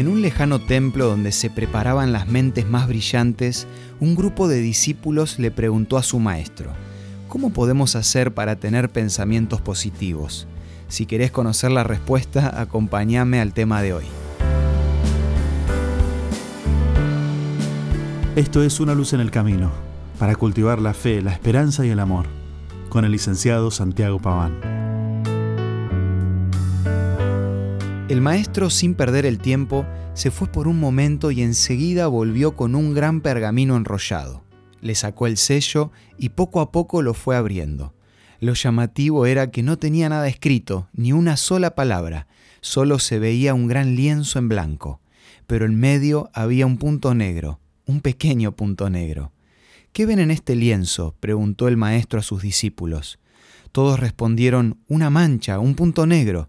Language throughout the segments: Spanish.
En un lejano templo donde se preparaban las mentes más brillantes, un grupo de discípulos le preguntó a su maestro, ¿cómo podemos hacer para tener pensamientos positivos? Si querés conocer la respuesta, acompáñame al tema de hoy. Esto es Una luz en el camino, para cultivar la fe, la esperanza y el amor, con el licenciado Santiago Paván. El maestro, sin perder el tiempo, se fue por un momento y enseguida volvió con un gran pergamino enrollado. Le sacó el sello y poco a poco lo fue abriendo. Lo llamativo era que no tenía nada escrito, ni una sola palabra, solo se veía un gran lienzo en blanco, pero en medio había un punto negro, un pequeño punto negro. ¿Qué ven en este lienzo? preguntó el maestro a sus discípulos. Todos respondieron, una mancha, un punto negro.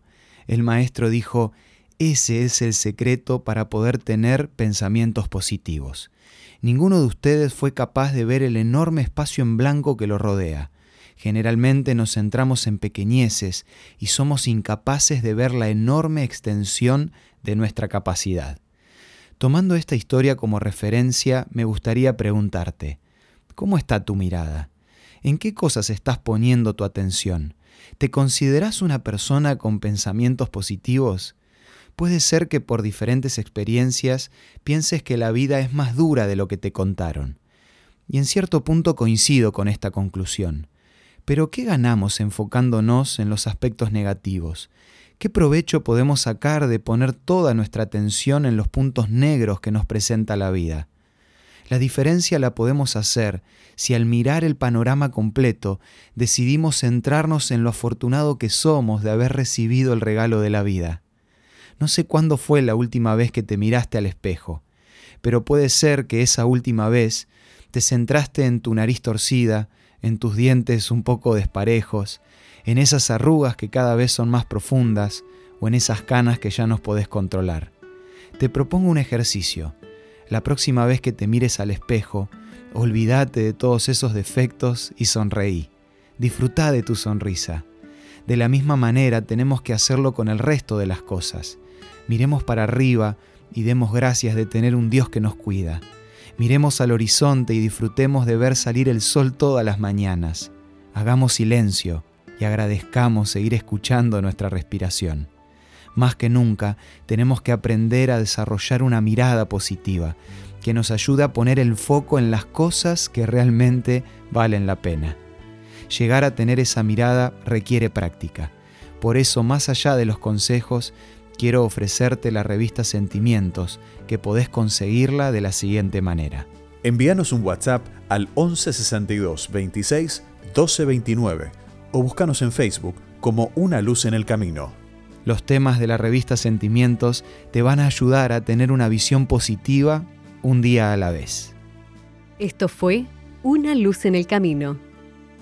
El maestro dijo, ese es el secreto para poder tener pensamientos positivos. Ninguno de ustedes fue capaz de ver el enorme espacio en blanco que lo rodea. Generalmente nos centramos en pequeñeces y somos incapaces de ver la enorme extensión de nuestra capacidad. Tomando esta historia como referencia, me gustaría preguntarte, ¿cómo está tu mirada? ¿En qué cosas estás poniendo tu atención? ¿Te consideras una persona con pensamientos positivos? Puede ser que por diferentes experiencias pienses que la vida es más dura de lo que te contaron. Y en cierto punto coincido con esta conclusión. Pero ¿qué ganamos enfocándonos en los aspectos negativos? ¿Qué provecho podemos sacar de poner toda nuestra atención en los puntos negros que nos presenta la vida? La diferencia la podemos hacer si al mirar el panorama completo decidimos centrarnos en lo afortunado que somos de haber recibido el regalo de la vida. No sé cuándo fue la última vez que te miraste al espejo, pero puede ser que esa última vez te centraste en tu nariz torcida, en tus dientes un poco desparejos, en esas arrugas que cada vez son más profundas o en esas canas que ya no podés controlar. Te propongo un ejercicio. La próxima vez que te mires al espejo, olvídate de todos esos defectos y sonreí. Disfruta de tu sonrisa. De la misma manera tenemos que hacerlo con el resto de las cosas. Miremos para arriba y demos gracias de tener un Dios que nos cuida. Miremos al horizonte y disfrutemos de ver salir el sol todas las mañanas. Hagamos silencio y agradezcamos seguir escuchando nuestra respiración. Más que nunca tenemos que aprender a desarrollar una mirada positiva que nos ayude a poner el foco en las cosas que realmente valen la pena. Llegar a tener esa mirada requiere práctica. Por eso, más allá de los consejos, quiero ofrecerte la revista Sentimientos, que podés conseguirla de la siguiente manera. Envíanos un WhatsApp al 1162 26 1229 o búscanos en Facebook como Una Luz en el Camino. Los temas de la revista Sentimientos te van a ayudar a tener una visión positiva un día a la vez. Esto fue Una Luz en el Camino.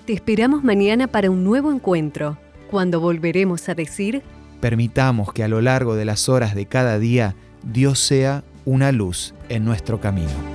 Te esperamos mañana para un nuevo encuentro, cuando volveremos a decir permitamos que a lo largo de las horas de cada día Dios sea una luz en nuestro camino.